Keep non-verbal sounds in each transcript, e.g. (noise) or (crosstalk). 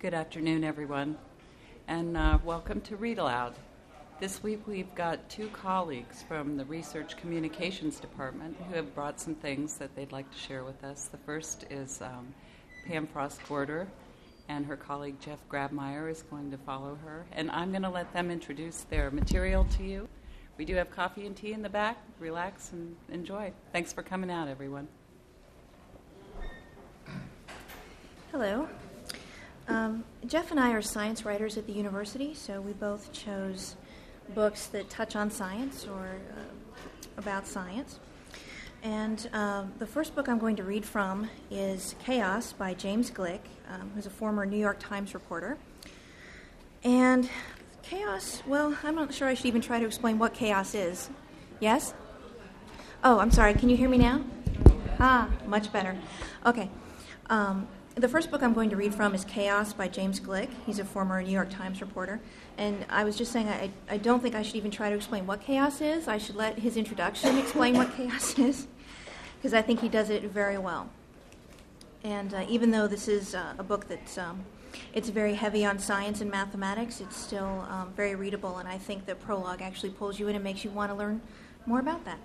Good afternoon, everyone, and uh, welcome to Read Aloud. This week we've got two colleagues from the Research Communications Department who have brought some things that they'd like to share with us. The first is um, Pam Frost Gorder, and her colleague Jeff Grabmeier is going to follow her. And I'm going to let them introduce their material to you. We do have coffee and tea in the back. Relax and enjoy. Thanks for coming out, everyone. Hello. Um, Jeff and I are science writers at the university, so we both chose books that touch on science or uh, about science. And um, the first book I'm going to read from is Chaos by James Gleick, um, who's a former New York Times reporter. And chaos, well, I'm not sure I should even try to explain what chaos is. Yes? Oh, I'm sorry. Can you hear me now? Ah, much better. Okay. The first book I'm going to read from is Chaos by James Gleick. He's a former New York Times reporter. And I was just saying, I, I don't think I should even try to explain what chaos is. I should let his introduction explain what chaos (laughs) is, because I think he does it very well. And uh, even though this is uh, a book that's um, it's very heavy on science and mathematics, it's still um, very readable, and I think the prologue actually pulls you in and makes you want to learn more about that.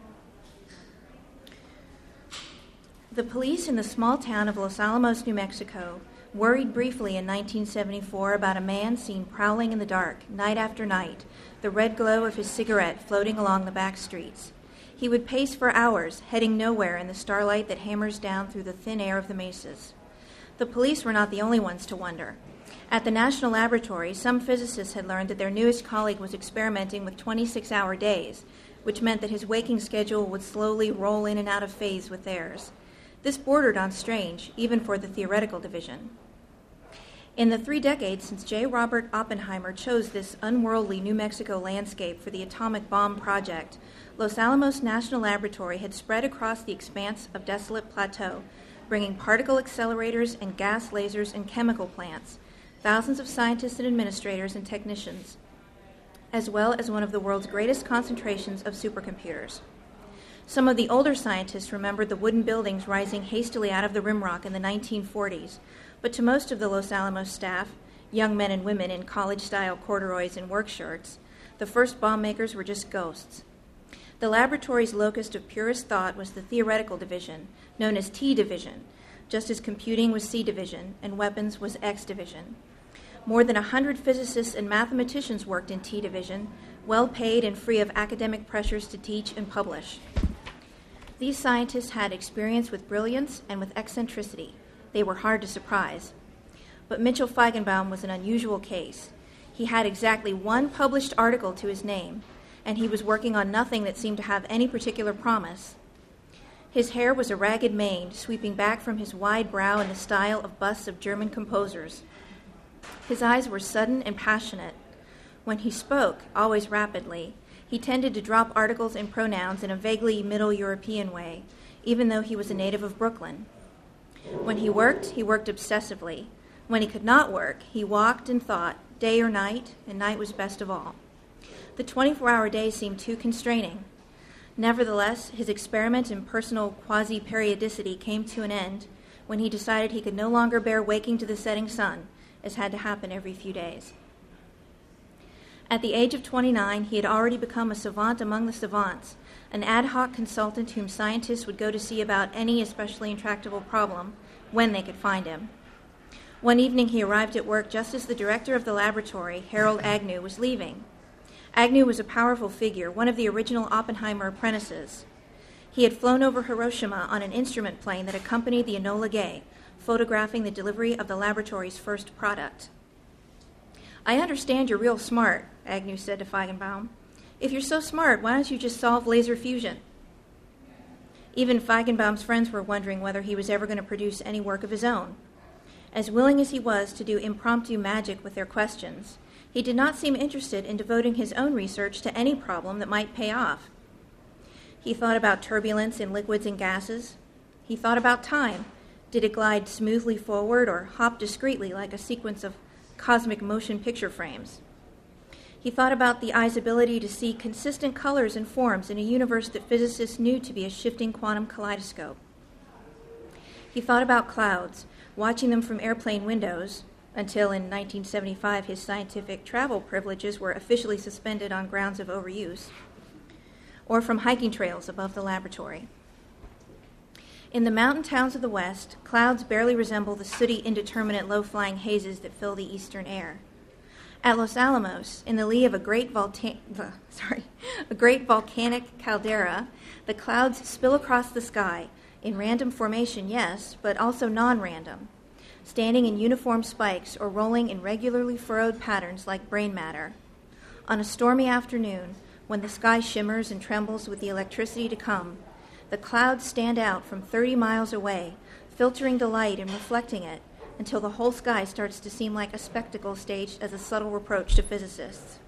The police in the small town of Los Alamos, New Mexico, worried briefly in 1974 about a man seen prowling in the dark, night after night, the red glow of his cigarette floating along the back streets. He would pace for hours, heading nowhere in the starlight that hammers down through the thin air of the mesas. The police were not the only ones to wonder. At the National Laboratory, some physicists had learned that their newest colleague was experimenting with 26 hour days, which meant that his waking schedule would slowly roll in and out of phase with theirs. This bordered on strange, even for the theoretical division. In the three decades since J. Robert Oppenheimer chose this unworldly New Mexico landscape for the atomic bomb project, Los Alamos National Laboratory had spread across the expanse of desolate plateau, bringing particle accelerators and gas lasers and chemical plants, thousands of scientists and administrators and technicians, as well as one of the world's greatest concentrations of supercomputers. Some of the older scientists remembered the wooden buildings rising hastily out of the rimrock in the 1940s, but to most of the Los Alamos staff, young men and women in college style corduroys and work shirts, the first bomb makers were just ghosts. The laboratory's locus of purest thought was the theoretical division, known as T division, just as computing was C division and weapons was X division. More than a hundred physicists and mathematicians worked in T division, well paid and free of academic pressures to teach and publish. These scientists had experience with brilliance and with eccentricity. They were hard to surprise. But Mitchell Feigenbaum was an unusual case. He had exactly one published article to his name, and he was working on nothing that seemed to have any particular promise. His hair was a ragged mane, sweeping back from his wide brow in the style of busts of German composers. His eyes were sudden and passionate. When he spoke, always rapidly, he tended to drop articles and pronouns in a vaguely Middle European way, even though he was a native of Brooklyn. When he worked, he worked obsessively. When he could not work, he walked and thought, day or night, and night was best of all. The 24 hour day seemed too constraining. Nevertheless, his experiment in personal quasi periodicity came to an end when he decided he could no longer bear waking to the setting sun, as had to happen every few days. At the age of 29, he had already become a savant among the savants, an ad hoc consultant whom scientists would go to see about any especially intractable problem when they could find him. One evening, he arrived at work just as the director of the laboratory, Harold Agnew, was leaving. Agnew was a powerful figure, one of the original Oppenheimer apprentices. He had flown over Hiroshima on an instrument plane that accompanied the Enola Gay, photographing the delivery of the laboratory's first product. I understand you're real smart, Agnew said to Feigenbaum. If you're so smart, why don't you just solve laser fusion? Even Feigenbaum's friends were wondering whether he was ever going to produce any work of his own. As willing as he was to do impromptu magic with their questions, he did not seem interested in devoting his own research to any problem that might pay off. He thought about turbulence in liquids and gases. He thought about time. Did it glide smoothly forward or hop discretely like a sequence of cosmic motion picture frames? He thought about the eye's ability to see consistent colors and forms in a universe that physicists knew to be a shifting quantum kaleidoscope. He thought about clouds, watching them from airplane windows, until in 1975 his scientific travel privileges were officially suspended on grounds of overuse, or from hiking trails above the laboratory. In the mountain towns of the West, clouds barely resemble the sooty, indeterminate, low flying hazes that fill the eastern air. At Los Alamos, in the lee of a great, volta- (laughs) sorry, a great volcanic caldera, the clouds spill across the sky, in random formation, yes, but also non random, standing in uniform spikes or rolling in regularly furrowed patterns like brain matter. On a stormy afternoon, when the sky shimmers and trembles with the electricity to come, the clouds stand out from 30 miles away, filtering the light and reflecting it until the whole sky starts to seem like a spectacle staged as a subtle reproach to physicists.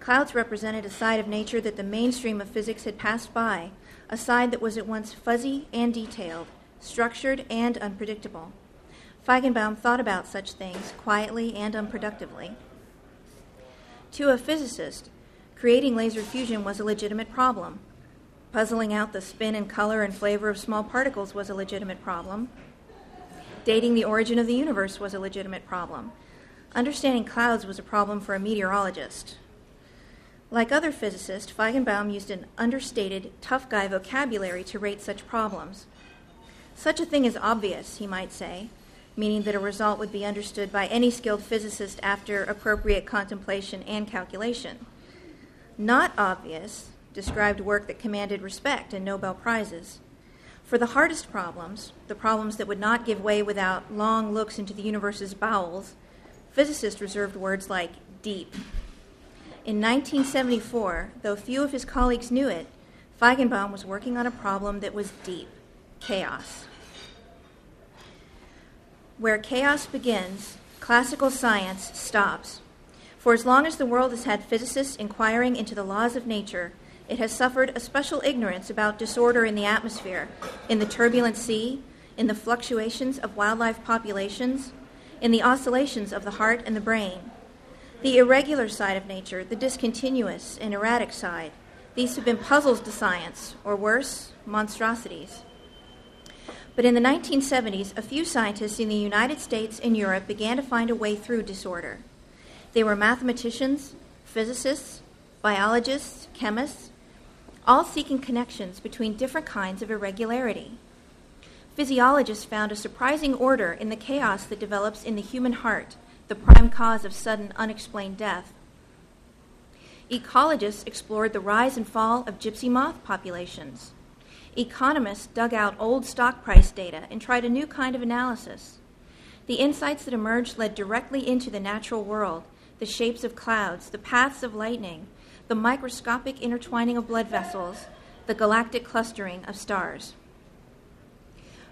Clouds represented a side of nature that the mainstream of physics had passed by, a side that was at once fuzzy and detailed, structured and unpredictable. Feigenbaum thought about such things quietly and unproductively. To a physicist, creating laser fusion was a legitimate problem, Puzzling out the spin and color and flavor of small particles was a legitimate problem. Dating the origin of the universe was a legitimate problem. Understanding clouds was a problem for a meteorologist. Like other physicists, Feigenbaum used an understated, tough guy vocabulary to rate such problems. Such a thing is obvious, he might say, meaning that a result would be understood by any skilled physicist after appropriate contemplation and calculation. Not obvious described work that commanded respect and Nobel Prizes. For the hardest problems, the problems that would not give way without long looks into the universe's bowels, physicists reserved words like deep. In 1974, though few of his colleagues knew it, Feigenbaum was working on a problem that was deep chaos. Where chaos begins, classical science stops. For as long as the world has had physicists inquiring into the laws of nature, it has suffered a special ignorance about disorder in the atmosphere, in the turbulent sea, in the fluctuations of wildlife populations, in the oscillations of the heart and the brain. The irregular side of nature, the discontinuous and erratic side, these have been puzzles to science, or worse, monstrosities. But in the 1970s, a few scientists in the United States and Europe began to find a way through disorder. They were mathematicians, physicists, biologists, chemists, all seeking connections between different kinds of irregularity. Physiologists found a surprising order in the chaos that develops in the human heart, the prime cause of sudden unexplained death. Ecologists explored the rise and fall of gypsy moth populations. Economists dug out old stock price data and tried a new kind of analysis. The insights that emerged led directly into the natural world, the shapes of clouds, the paths of lightning, the microscopic intertwining of blood vessels, the galactic clustering of stars.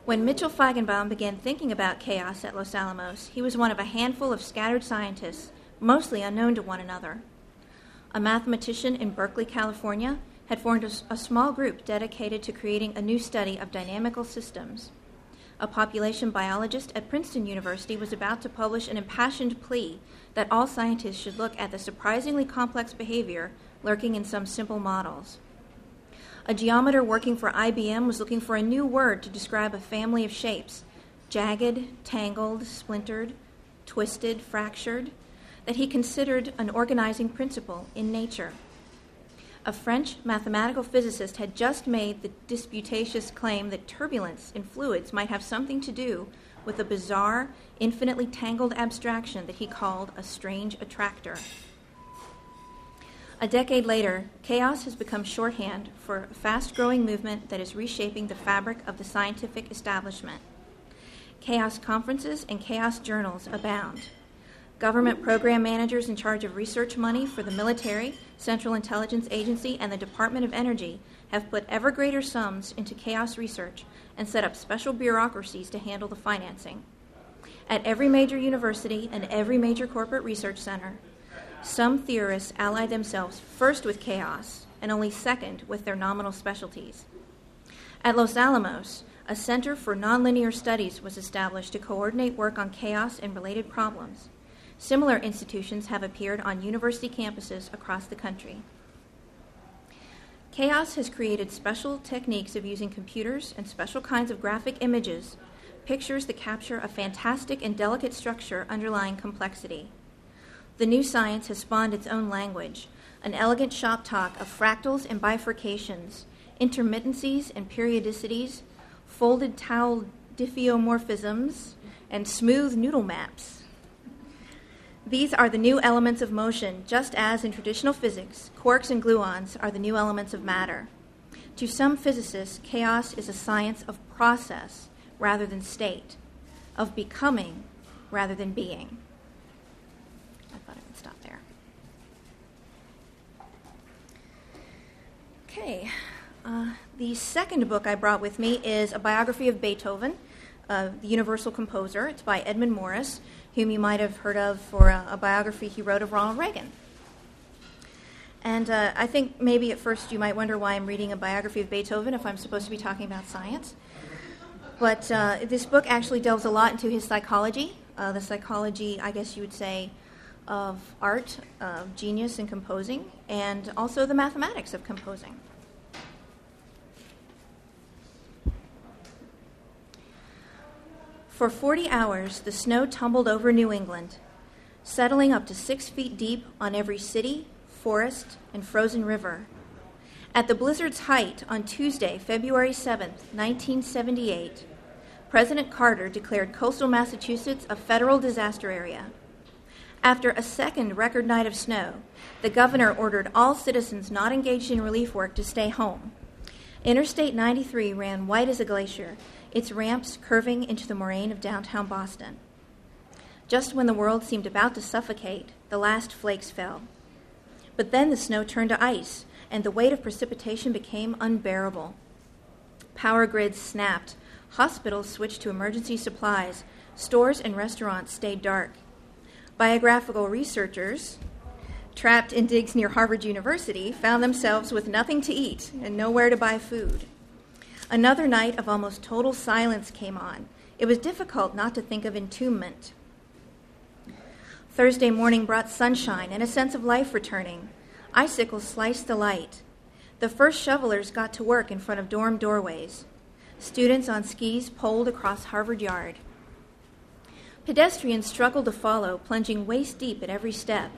When Mitchell Feigenbaum began thinking about chaos at Los Alamos, he was one of a handful of scattered scientists, mostly unknown to one another. A mathematician in Berkeley, California, had formed a, a, small group dedicated to creating a new study of dynamical systems. A population biologist at Princeton University was about to publish an impassioned plea that all scientists should look at the surprisingly complex behavior lurking in some simple models. A geometer working for IBM was looking for a new word to describe a family of shapes jagged, tangled, splintered, twisted, fractured that he considered an organizing principle in nature. A French mathematical physicist had just made the disputatious claim that turbulence in fluids might have something to do with a bizarre, infinitely tangled abstraction that he called a strange attractor. A decade later, chaos has become shorthand for a fast growing movement that is reshaping the fabric of the scientific establishment. Chaos conferences and chaos journals abound. Government program managers in charge of research money for the military, Central Intelligence Agency, and the Department of Energy have put ever greater sums into chaos research and set up special bureaucracies to handle the financing. At every major university and every major corporate research center, some theorists ally themselves first with chaos and only second with their nominal specialties. At Los Alamos, a Center for Nonlinear Studies was established to coordinate work on chaos and related problems. Similar institutions have appeared on university campuses across the country. Chaos has created special techniques of using computers and special kinds of graphic images pictures that capture a fantastic and delicate structure underlying complexity. The new science has spawned its own language, an elegant shop talk of fractals and bifurcations, intermittencies and periodicities, folded towel diffeomorphisms, and smooth noodle maps. These are the new elements of motion, just as in traditional physics, quarks and gluons are the new elements of matter. To some physicists, chaos is a science of process rather than state, of becoming rather than being. I thought I would stop there. Okay. Uh, the second book I brought with me is a biography of Beethoven, uh, the universal composer. It's by Edmund Morris, whom you might have heard of for a, a biography he wrote of Ronald Reagan. And uh, I think maybe at first you might wonder why I'm reading a biography of Beethoven if I'm supposed to be talking about science. But uh, this book actually delves a lot into his psychology, uh, the psychology, I guess you would say, of art, of genius in composing, and also the mathematics of composing. For 40 hours, the snow tumbled over New England, settling up to six feet deep on every city, forest, and frozen river. At the blizzard's height on Tuesday, February 7, 1978, President Carter declared coastal Massachusetts a federal disaster area. After a second record night of snow, the governor ordered all citizens not engaged in relief work to stay home. Interstate 93 ran white as a glacier, its ramps curving into the moraine of downtown Boston. Just when the world seemed about to suffocate, the last flakes fell. But then the snow turned to ice, and the weight of precipitation became unbearable. Power grids snapped, hospitals switched to emergency supplies, stores and restaurants stayed dark. Biographical researchers, trapped in digs near Harvard University, found themselves with nothing to eat and nowhere to buy food. Another night of almost total silence came on. It was difficult not to think of entombment. Thursday morning brought sunshine and a sense of life returning. Icicles sliced the light. The first shovelers got to work in front of dorm doorways. Students on skis poled across Harvard Yard. Pedestrians struggled to follow, plunging waist deep at every step.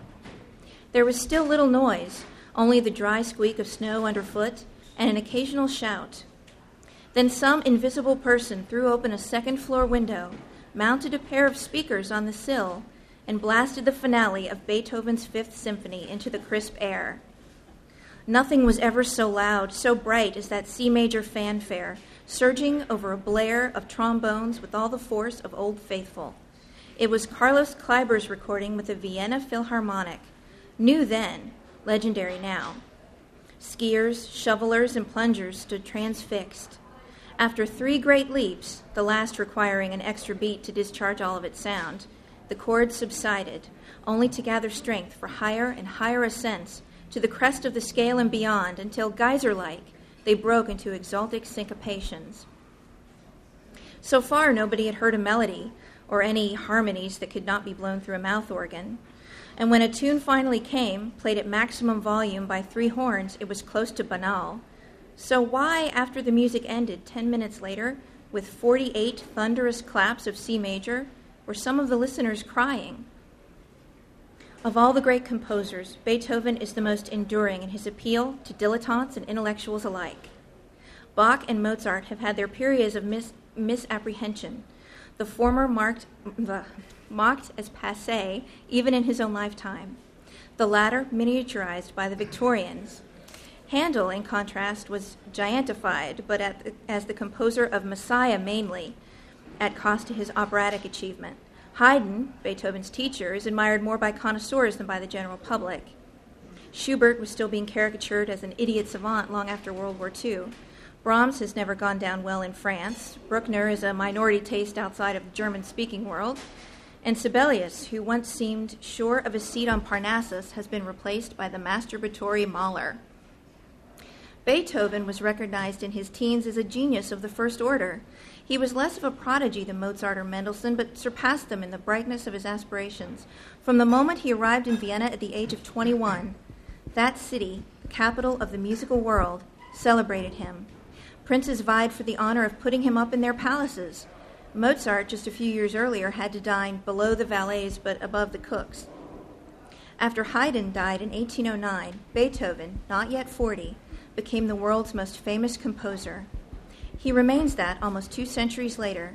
There was still little noise, only the dry squeak of snow underfoot and an occasional shout. Then some invisible person threw open a second floor window, mounted a pair of speakers on the sill, and blasted the finale of Beethoven's Fifth Symphony into the crisp air. Nothing was ever so loud, so bright as that C major fanfare, surging over a blare of trombones with all the force of Old Faithful. It was Carlos Kleiber's recording with the Vienna Philharmonic, new then, legendary now. Skiers, shovelers, and plungers stood transfixed. After three great leaps, the last requiring an extra beat to discharge all of its sound, the chord subsided, only to gather strength for higher and higher ascents to the crest of the scale and beyond until, geyser like, they broke into exaltic syncopations. So far, nobody had heard a melody or any harmonies that could not be blown through a mouth organ. And when a tune finally came, played at maximum volume by three horns, it was close to banal. So, why, after the music ended 10 minutes later, with 48 thunderous claps of C major, were some of the listeners crying? Of all the great composers, Beethoven is the most enduring in his appeal to dilettantes and intellectuals alike. Bach and Mozart have had their periods of mis- misapprehension, the former marked, mocked as passe even in his own lifetime, the latter miniaturized by the Victorians Handel, in contrast, was giantified, but as the composer of Messiah mainly, at cost to his operatic achievement. Haydn, Beethoven's teacher, is admired more by connoisseurs than by the general public. Schubert was still being caricatured as an idiot savant long after World War II. Brahms has never gone down well in France. Bruckner is a minority taste outside of the German speaking world. And Sibelius, who once seemed sure of a seat on Parnassus, has been replaced by the masturbatory Mahler. Beethoven was recognized in his teens as a genius of the first order. He was less of a prodigy than Mozart or Mendelssohn, but surpassed them in the brightness of his aspirations. From the moment he arrived in Vienna at the age of 21, that city, capital of the musical world, celebrated him. Princes vied for the honor of putting him up in their palaces. Mozart, just a few years earlier, had to dine below the valets but above the cooks. After Haydn died in 1809, Beethoven, not yet 40, became the world's most famous composer. He remains that almost two centuries later.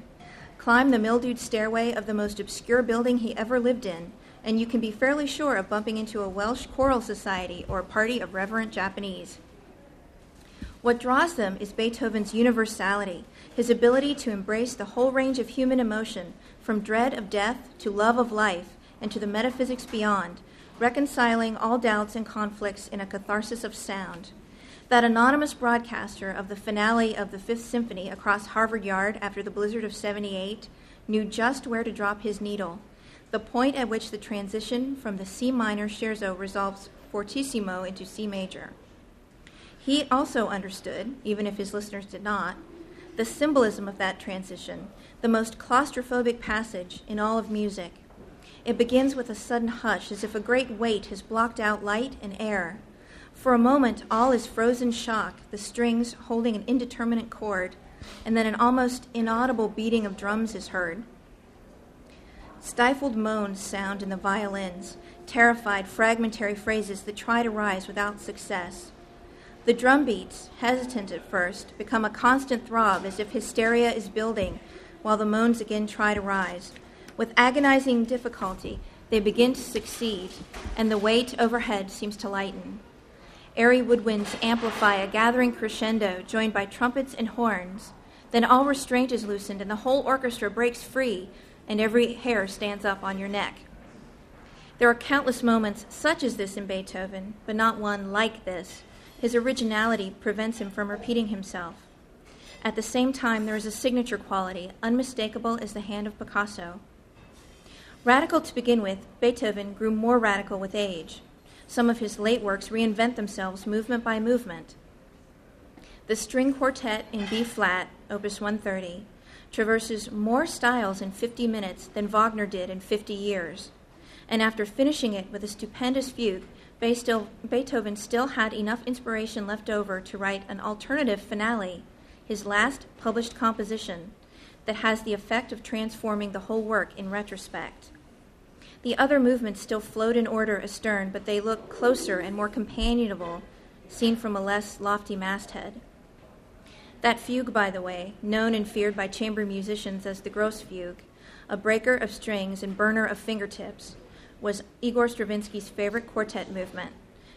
Climb the mildewed stairway of the most obscure building he ever lived in, and you can be fairly sure of bumping into a Welsh choral society or a party of reverent Japanese. What draws them is Beethoven's universality, his ability to embrace the whole range of human emotion, from dread of death to love of life and to the metaphysics beyond, reconciling all doubts and conflicts in a catharsis of sound. That anonymous broadcaster of the finale of the Fifth Symphony across Harvard Yard after the blizzard of 78 knew just where to drop his needle, the point at which the transition from the C minor scherzo resolves fortissimo into C major. He also understood, even if his listeners did not, the symbolism of that transition, the most claustrophobic passage in all of music. It begins with a sudden hush, as if a great weight has blocked out light and air. For a moment, all is frozen shock, the strings holding an indeterminate chord, and then an almost inaudible beating of drums is heard. Stifled moans sound in the violins, terrified, fragmentary phrases that try to rise without success. The drum beats, hesitant at first, become a constant throb as if hysteria is building while the moans again try to rise. With agonizing difficulty, they begin to succeed, and the weight overhead seems to lighten. Airy woodwinds amplify a gathering crescendo joined by trumpets and horns. Then all restraint is loosened, and the whole orchestra breaks free, and every hair stands up on your neck. There are countless moments such as this in Beethoven, but not one like this. His originality prevents him from repeating himself. At the same time, there is a signature quality, unmistakable as the hand of Picasso. Radical to begin with, Beethoven grew more radical with age. Some of his late works reinvent themselves movement by movement. The string quartet in B flat, opus 130, traverses more styles in 50 minutes than Wagner did in 50 years. And after finishing it with a stupendous fugue, Beethoven still had enough inspiration left over to write an alternative finale, his last published composition, that has the effect of transforming the whole work in retrospect. The other movements still float in order astern, but they look closer and more companionable, seen from a less lofty masthead. That fugue, by the way, known and feared by chamber musicians as the Gross Fugue, a breaker of strings and burner of fingertips, was Igor Stravinsky's favorite quartet movement.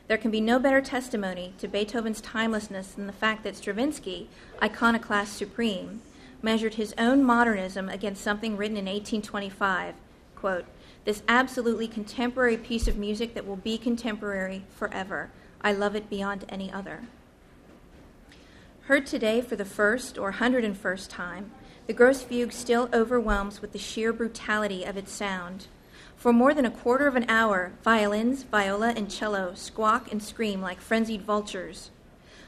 There can be no better testimony to Beethoven's timelessness than the fact that Stravinsky, iconoclast supreme, measured his own modernism against something written in 1825. Quote, this absolutely contemporary piece of music that will be contemporary forever. I love it beyond any other. Heard today for the first or 101st time, the Gross Fugue still overwhelms with the sheer brutality of its sound. For more than a quarter of an hour, violins, viola, and cello squawk and scream like frenzied vultures.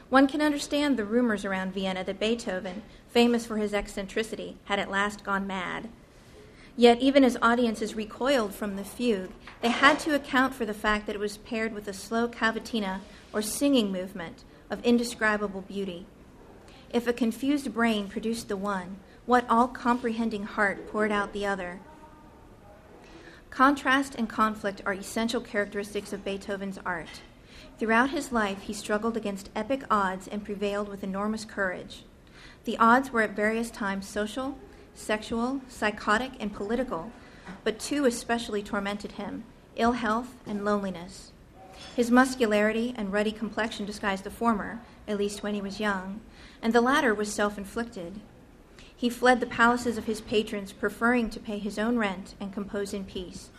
One can understand the rumors around Vienna that Beethoven, famous for his eccentricity, had at last gone mad. Yet, even as audiences recoiled from the fugue, they had to account for the fact that it was paired with a slow cavatina or singing movement of indescribable beauty. If a confused brain produced the one, what all comprehending heart poured out the other? Contrast and conflict are essential characteristics of Beethoven's art. Throughout his life, he struggled against epic odds and prevailed with enormous courage. The odds were at various times social, sexual, psychotic, and political, but two especially tormented him ill health and loneliness. His muscularity and ruddy complexion disguised the former, at least when he was young, and the latter was self inflicted. He fled the palaces of his patrons, preferring to pay his own rent and compose in peace.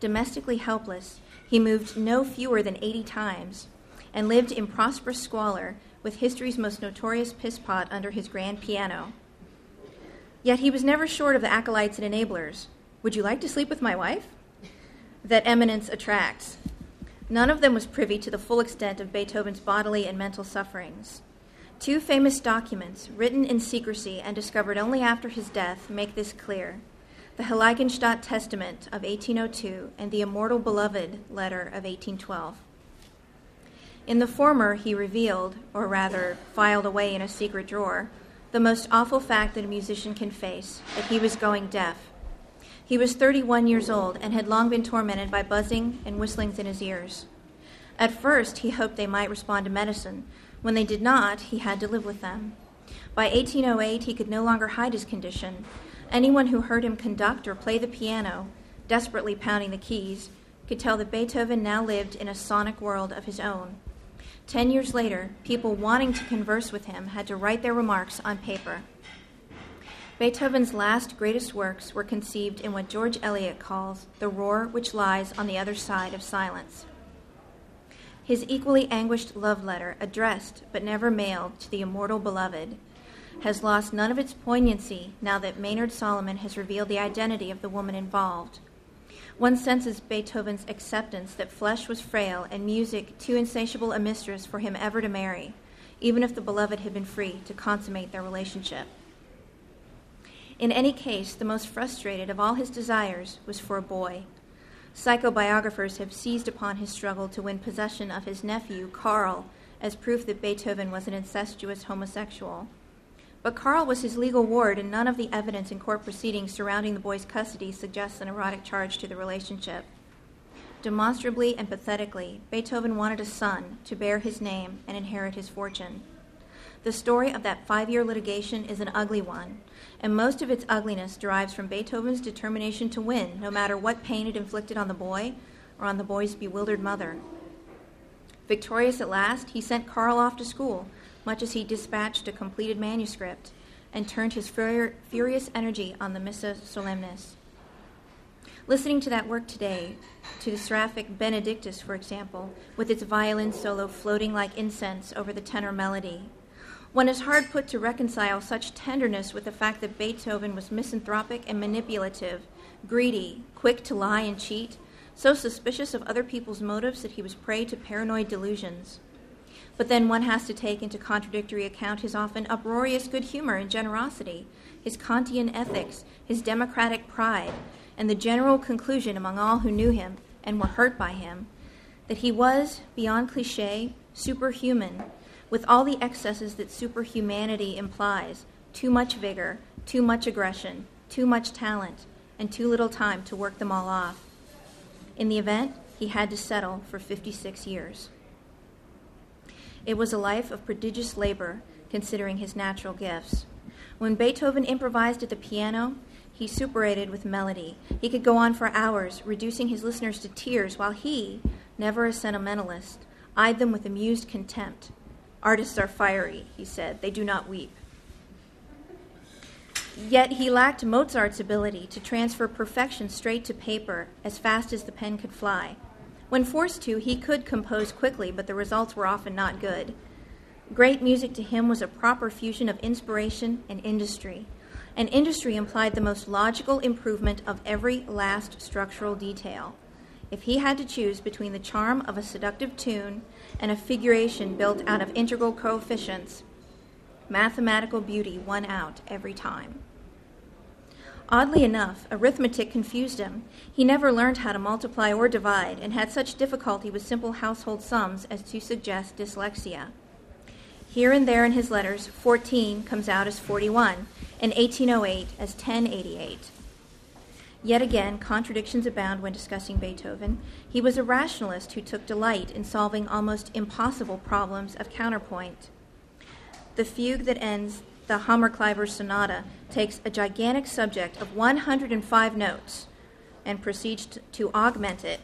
Domestically helpless, he moved no fewer than 80 times and lived in prosperous squalor with history's most notorious piss pot under his grand piano. Yet he was never short of the acolytes and enablers. Would you like to sleep with my wife? That eminence attracts. None of them was privy to the full extent of Beethoven's bodily and mental sufferings. Two famous documents, written in secrecy and discovered only after his death, make this clear the Heiligenstadt Testament of 1802 and the Immortal Beloved letter of 1812. In the former, he revealed, or rather filed away in a secret drawer, the most awful fact that a musician can face that he was going deaf. He was 31 years old and had long been tormented by buzzing and whistlings in his ears. At first, he hoped they might respond to medicine. When they did not, he had to live with them. By 1808, he could no longer hide his condition. Anyone who heard him conduct or play the piano, desperately pounding the keys, could tell that Beethoven now lived in a sonic world of his own. Ten years later, people wanting to converse with him had to write their remarks on paper. Beethoven's last greatest works were conceived in what George Eliot calls the roar which lies on the other side of silence. His equally anguished love letter, addressed but never mailed to the immortal beloved, has lost none of its poignancy now that Maynard Solomon has revealed the identity of the woman involved. One senses Beethoven's acceptance that flesh was frail and music too insatiable a mistress for him ever to marry, even if the beloved had been free to consummate their relationship. In any case, the most frustrated of all his desires was for a boy. Psychobiographers have seized upon his struggle to win possession of his nephew, Karl, as proof that Beethoven was an incestuous homosexual. But Karl was his legal ward, and none of the evidence in court proceedings surrounding the boy's custody suggests an erotic charge to the relationship. Demonstrably and pathetically, Beethoven wanted a son to bear his name and inherit his fortune. The story of that five year litigation is an ugly one, and most of its ugliness derives from Beethoven's determination to win, no matter what pain it inflicted on the boy or on the boy's bewildered mother. Victorious at last, he sent Karl off to school much as he dispatched a completed manuscript and turned his fur- furious energy on the Missa Solemnis. Listening to that work today, to the seraphic Benedictus, for example, with its violin solo floating like incense over the tenor melody, one is hard put to reconcile such tenderness with the fact that Beethoven was misanthropic and manipulative, greedy, quick to lie and cheat, so suspicious of other people's motives that he was prey to paranoid delusions. But then one has to take into contradictory account his often uproarious good humor and generosity, his Kantian ethics, his democratic pride, and the general conclusion among all who knew him and were hurt by him that he was, beyond cliche, superhuman, with all the excesses that superhumanity implies too much vigor, too much aggression, too much talent, and too little time to work them all off. In the event, he had to settle for 56 years. It was a life of prodigious labor, considering his natural gifts. When Beethoven improvised at the piano, he suppurated with melody. He could go on for hours, reducing his listeners to tears, while he, never a sentimentalist, eyed them with amused contempt. Artists are fiery, he said, they do not weep. Yet he lacked Mozart's ability to transfer perfection straight to paper as fast as the pen could fly. When forced to, he could compose quickly, but the results were often not good. Great music to him was a proper fusion of inspiration and industry. And industry implied the most logical improvement of every last structural detail. If he had to choose between the charm of a seductive tune and a figuration built out of integral coefficients, mathematical beauty won out every time. Oddly enough, arithmetic confused him. He never learned how to multiply or divide and had such difficulty with simple household sums as to suggest dyslexia. Here and there in his letters, 14 comes out as 41 and 1808 as 1088. Yet again, contradictions abound when discussing Beethoven. He was a rationalist who took delight in solving almost impossible problems of counterpoint. The fugue that ends the Hammerklavier Sonata takes a gigantic subject of 105 notes and proceeds to augment it,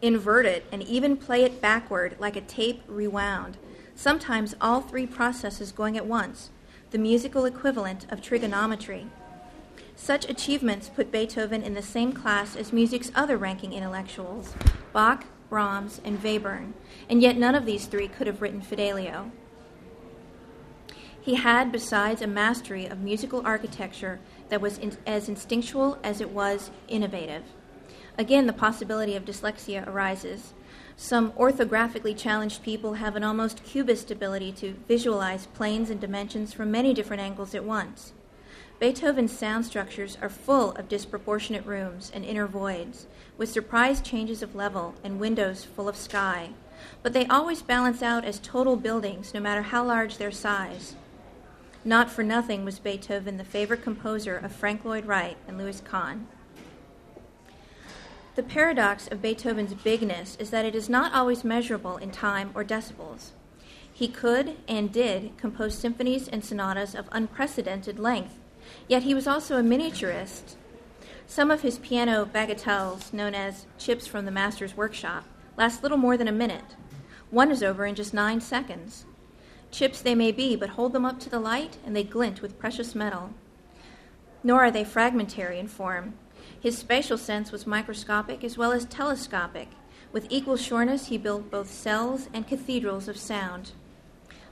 invert it, and even play it backward like a tape rewound, sometimes all three processes going at once, the musical equivalent of trigonometry. Such achievements put Beethoven in the same class as music's other ranking intellectuals, Bach, Brahms, and Webern, and yet none of these three could have written Fidelio. He had, besides, a mastery of musical architecture that was in, as instinctual as it was innovative. Again, the possibility of dyslexia arises. Some orthographically challenged people have an almost cubist ability to visualize planes and dimensions from many different angles at once. Beethoven's sound structures are full of disproportionate rooms and inner voids, with surprise changes of level and windows full of sky, but they always balance out as total buildings, no matter how large their size. Not for nothing was Beethoven the favorite composer of Frank Lloyd Wright and Louis Kahn. The paradox of Beethoven's bigness is that it is not always measurable in time or decibels. He could and did compose symphonies and sonatas of unprecedented length, yet he was also a miniaturist. Some of his piano bagatelles, known as chips from the master's workshop, last little more than a minute. One is over in just nine seconds. Chips they may be, but hold them up to the light and they glint with precious metal. Nor are they fragmentary in form. His spatial sense was microscopic as well as telescopic. With equal sureness, he built both cells and cathedrals of sound.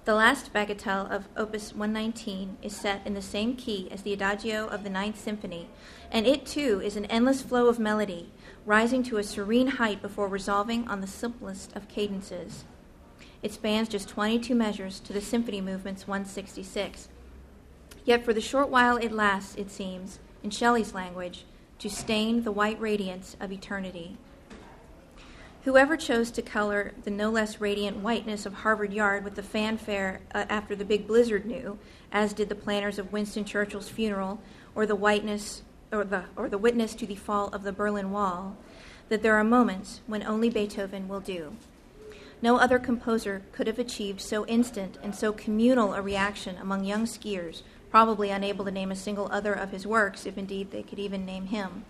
The last bagatelle of Opus 119 is set in the same key as the Adagio of the Ninth Symphony, and it too is an endless flow of melody, rising to a serene height before resolving on the simplest of cadences. It spans just 22 measures to the symphony movement's 166. Yet for the short while it lasts, it seems, in Shelley's language, to stain the white radiance of eternity. Whoever chose to color the no less radiant whiteness of Harvard Yard with the fanfare uh, after the big blizzard knew, as did the planners of Winston Churchill's funeral, or the whiteness or the or the witness to the fall of the Berlin Wall, that there are moments when only Beethoven will do. No other composer could have achieved so instant and so communal a reaction among young skiers, probably unable to name a single other of his works, if indeed they could even name him.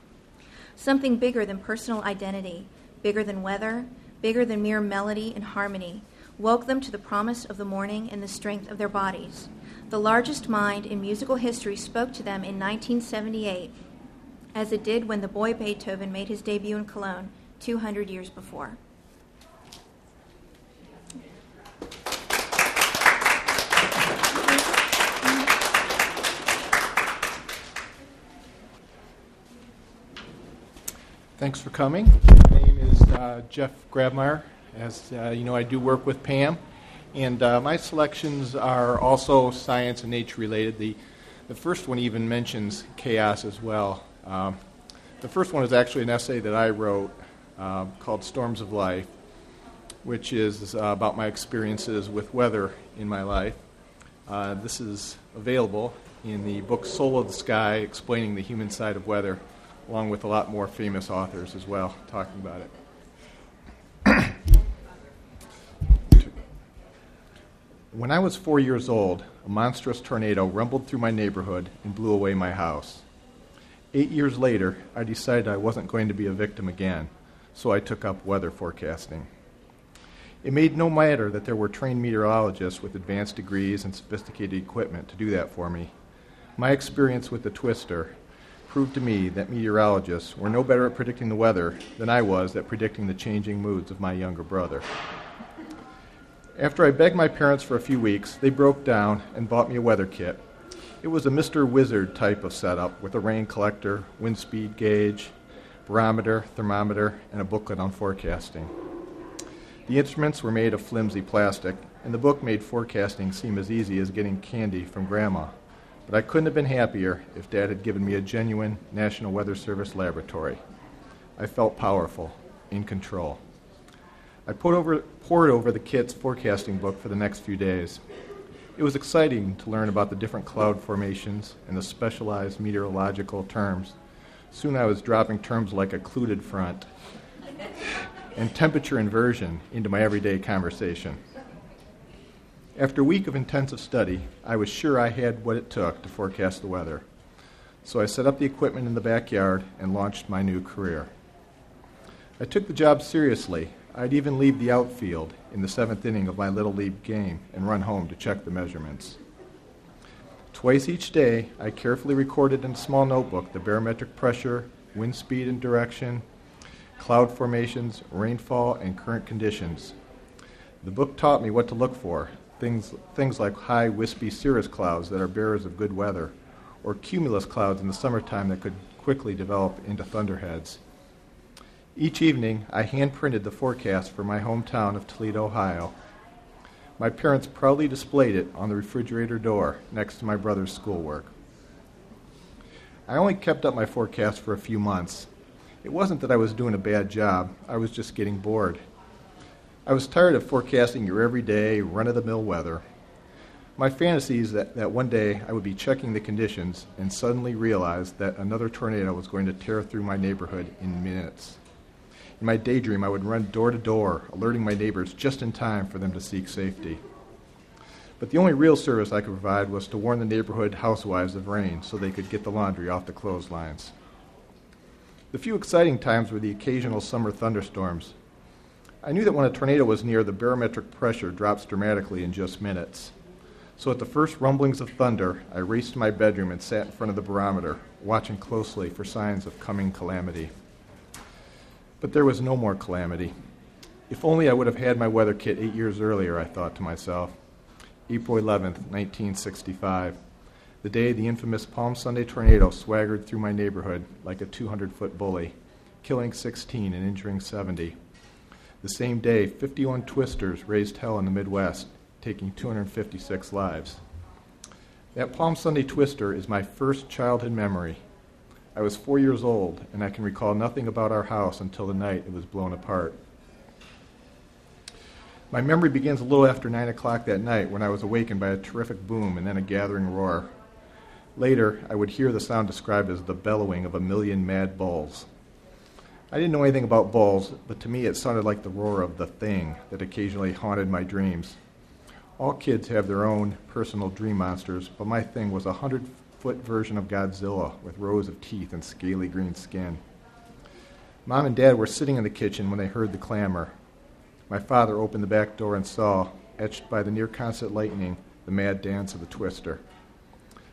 Something bigger than personal identity, bigger than weather, bigger than mere melody and harmony, woke them to the promise of the morning and the strength of their bodies. The largest mind in musical history spoke to them in 1978, as it did when the boy Beethoven made his debut in Cologne 200 years before. Thanks for coming. My name is uh, Jeff Grabmeier. As uh, you know, I do work with Pam, and uh, my selections are also science and nature related. The, the first one even mentions chaos as well. Um, the first one is actually an essay that I wrote uh, called Storms of Life, which is uh, about my experiences with weather in my life. Uh, this is available in the book Soul of the Sky Explaining the Human Side of Weather along with a lot more famous authors as well talking about it. when I was four years old, a monstrous tornado rumbled through my neighborhood and blew away my house. Eight years later, I decided I wasn't going to be a victim again, so I took up weather forecasting. It made no matter that there were trained meteorologists with advanced degrees and sophisticated equipment to do that for me. My experience with the twister proved to me that meteorologists were no better at predicting the weather than I was at predicting the changing moods of my younger brother. After I begged my parents for a few weeks, they broke down and bought me a weather kit. It was a Mr. Wizard type of setup with a rain collector, wind speed gauge, barometer, thermometer, and a booklet on forecasting. The instruments were made of flimsy plastic, and the book made forecasting seem as easy as getting candy from Grandma. But I couldn't have been happier if Dad had given me a genuine National Weather Service laboratory. I felt powerful, in control. I over, pored over the kit's forecasting book for the next few days. It was exciting to learn about the different cloud formations and the specialized meteorological terms. Soon I was dropping terms like occluded front and temperature inversion into my everyday conversation. After a week of intensive study, I was sure I had what it took to forecast the weather. So I set up the equipment in the backyard and launched my new career. I took the job seriously. I'd even leave the outfield in the seventh inning of my Little League game and run home to check the measurements. Twice each day, I carefully recorded in a small notebook the barometric pressure, wind speed and direction, cloud formations, rainfall, and current conditions. The book taught me what to look for things, things like high, wispy cirrus clouds that are bearers of good weather, or cumulus clouds in the summertime that could quickly develop into thunderheads. Each evening, I hand printed the forecast for my hometown of Toledo, Ohio. My parents proudly displayed it on the refrigerator door next to my brother's schoolwork. I only kept up my forecast for a few months. It wasn't that I was doing a bad job, I was just getting bored. I was tired of forecasting your everyday, run of the mill weather. My fantasy is that, that one day I would be checking the conditions and suddenly realize that another tornado was going to tear through my neighborhood in minutes. In my daydream, I would run door to door, alerting my neighbors just in time for them to seek safety. But the only real service I could provide was to warn the neighborhood housewives of rain so they could get the laundry off the clotheslines. The few exciting times were the occasional summer thunderstorms. I knew that when a tornado was near, the barometric pressure drops dramatically in just minutes. So at the first rumblings of thunder, I raced to my bedroom and sat in front of the barometer, watching closely for signs of coming calamity. But there was no more calamity. If only I would have had my weather kit eight years earlier, I thought to myself. April 11th, 1965, the day the infamous Palm Sunday tornado swaggered through my neighborhood like a 200 foot bully, killing 16 and injuring 70. The same day, 51 twisters raised hell in the Midwest, taking 256 lives. That Palm Sunday twister is my first childhood memory. I was four years old, and I can recall nothing about our house until the night it was blown apart. My memory begins a little after 9 o'clock that night when I was awakened by a terrific boom and then a gathering roar. Later, I would hear the sound described as the bellowing of a million mad bulls. I didn't know anything about bulls, but to me it sounded like the roar of the thing that occasionally haunted my dreams. All kids have their own personal dream monsters, but my thing was a hundred foot version of Godzilla with rows of teeth and scaly green skin. Mom and Dad were sitting in the kitchen when they heard the clamor. My father opened the back door and saw, etched by the near constant lightning, the mad dance of the twister.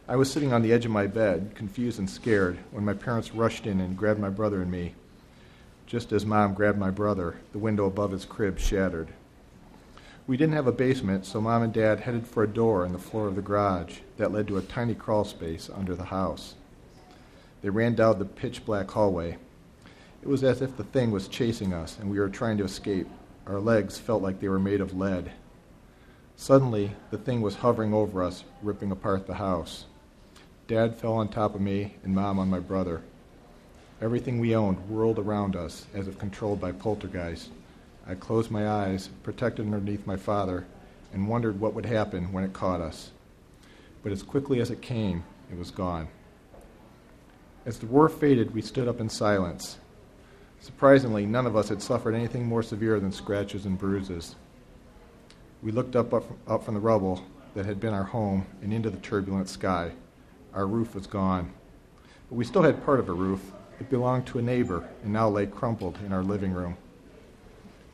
I was sitting on the edge of my bed, confused and scared, when my parents rushed in and grabbed my brother and me. Just as Mom grabbed my brother, the window above his crib shattered. We didn't have a basement, so Mom and Dad headed for a door in the floor of the garage that led to a tiny crawl space under the house. They ran down the pitch black hallway. It was as if the thing was chasing us and we were trying to escape. Our legs felt like they were made of lead. Suddenly, the thing was hovering over us, ripping apart the house. Dad fell on top of me and Mom on my brother. Everything we owned whirled around us as if controlled by poltergeist. I closed my eyes, protected underneath my father, and wondered what would happen when it caught us. But as quickly as it came, it was gone. As the roar faded, we stood up in silence. Surprisingly, none of us had suffered anything more severe than scratches and bruises. We looked up, up, up from the rubble that had been our home and into the turbulent sky. Our roof was gone. But we still had part of a roof. It belonged to a neighbor and now lay crumpled in our living room.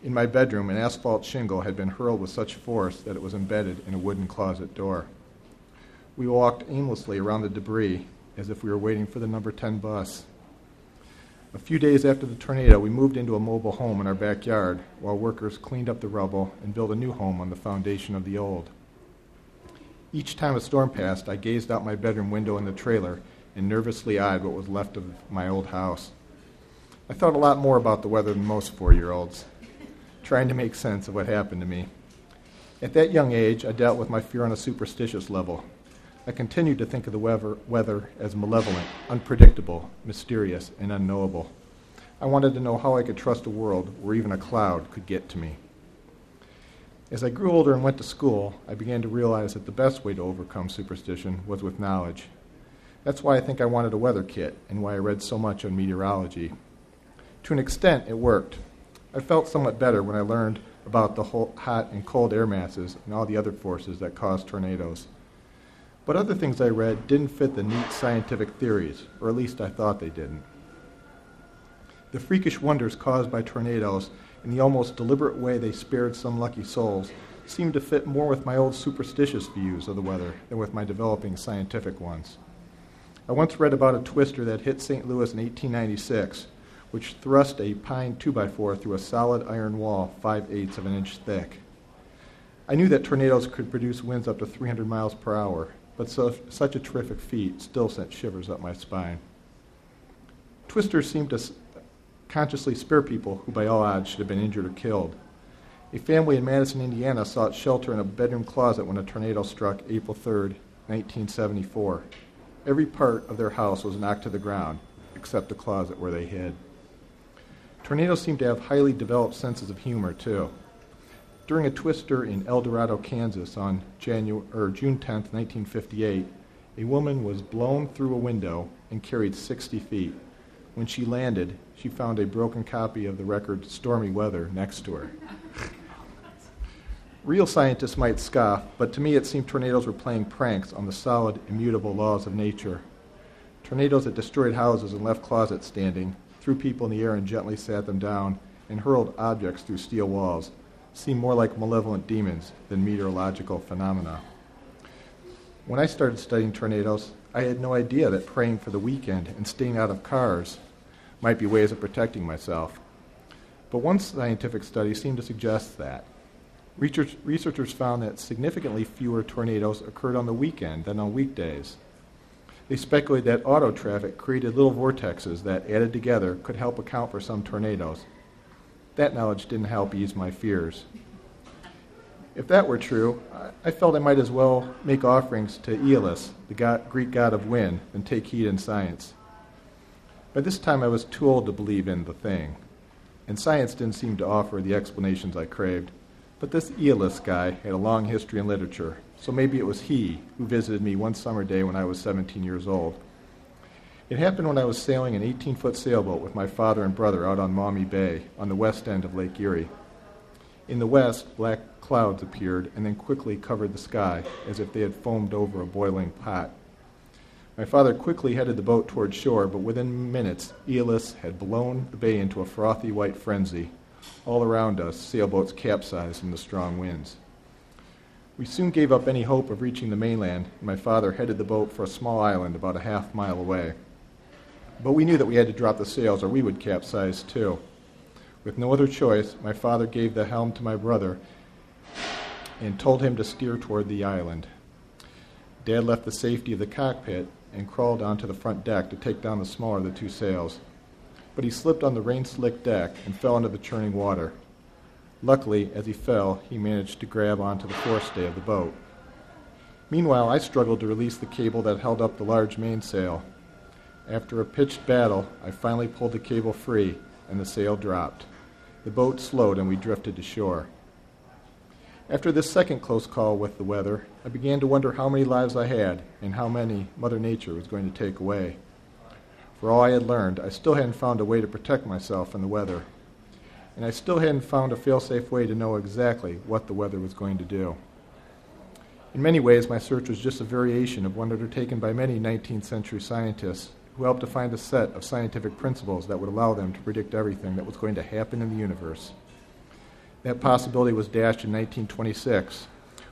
In my bedroom, an asphalt shingle had been hurled with such force that it was embedded in a wooden closet door. We walked aimlessly around the debris as if we were waiting for the number 10 bus. A few days after the tornado, we moved into a mobile home in our backyard while workers cleaned up the rubble and built a new home on the foundation of the old. Each time a storm passed, I gazed out my bedroom window in the trailer and nervously eyed what was left of my old house. I thought a lot more about the weather than most four year olds trying to make sense of what happened to me. At that young age, I dealt with my fear on a superstitious level. I continued to think of the weather, weather as malevolent, unpredictable, mysterious, and unknowable. I wanted to know how I could trust a world where even a cloud could get to me. As I grew older and went to school, I began to realize that the best way to overcome superstition was with knowledge. That's why I think I wanted a weather kit and why I read so much on meteorology. To an extent, it worked. I felt somewhat better when I learned about the hot and cold air masses and all the other forces that cause tornadoes. But other things I read didn't fit the neat scientific theories, or at least I thought they didn't. The freakish wonders caused by tornadoes and the almost deliberate way they spared some lucky souls seemed to fit more with my old superstitious views of the weather than with my developing scientific ones. I once read about a twister that hit St. Louis in 1896 which thrust a pine 2x4 through a solid iron wall 5 eighths of an inch thick. I knew that tornadoes could produce winds up to 300 miles per hour, but so, such a terrific feat still sent shivers up my spine. Twisters seemed to consciously spare people who, by all odds, should have been injured or killed. A family in Madison, Indiana sought shelter in a bedroom closet when a tornado struck April 3, 1974. Every part of their house was knocked to the ground, except the closet where they hid. Tornadoes seem to have highly developed senses of humor, too. During a twister in El Dorado, Kansas on June 10, 1958, a woman was blown through a window and carried 60 feet. When she landed, she found a broken copy of the record Stormy Weather next to her. (laughs) Real scientists might scoff, but to me it seemed tornadoes were playing pranks on the solid, immutable laws of nature. Tornadoes that destroyed houses and left closets standing, threw people in the air and gently sat them down, and hurled objects through steel walls seem more like malevolent demons than meteorological phenomena. When I started studying tornadoes, I had no idea that praying for the weekend and staying out of cars might be ways of protecting myself. But one scientific study seemed to suggest that. Research, researchers found that significantly fewer tornadoes occurred on the weekend than on weekdays. They speculated that auto traffic created little vortexes that, added together, could help account for some tornadoes. That knowledge didn't help ease my fears. If that were true, I felt I might as well make offerings to Aeolus, the god, Greek god of wind, than take heed in science. By this time, I was too old to believe in the thing, and science didn't seem to offer the explanations I craved. But this Aeolus guy had a long history in literature, so maybe it was he who visited me one summer day when I was 17 years old. It happened when I was sailing an 18 foot sailboat with my father and brother out on Maumee Bay on the west end of Lake Erie. In the west, black clouds appeared and then quickly covered the sky as if they had foamed over a boiling pot. My father quickly headed the boat toward shore, but within minutes, Aeolus had blown the bay into a frothy white frenzy all around us, sailboats capsized in the strong winds. We soon gave up any hope of reaching the mainland, and my father headed the boat for a small island about a half mile away. But we knew that we had to drop the sails or we would capsize too. With no other choice, my father gave the helm to my brother and told him to steer toward the island. Dad left the safety of the cockpit and crawled onto the front deck to take down the smaller of the two sails but he slipped on the rain slick deck and fell into the churning water. Luckily, as he fell, he managed to grab onto the forestay of the boat. Meanwhile, I struggled to release the cable that held up the large mainsail. After a pitched battle, I finally pulled the cable free, and the sail dropped. The boat slowed, and we drifted to shore. After this second close call with the weather, I began to wonder how many lives I had and how many Mother Nature was going to take away. For all I had learned, I still hadn't found a way to protect myself from the weather. And I still hadn't found a fail-safe way to know exactly what the weather was going to do. In many ways, my search was just a variation of one undertaken by many 19th century scientists who helped to find a set of scientific principles that would allow them to predict everything that was going to happen in the universe. That possibility was dashed in 1926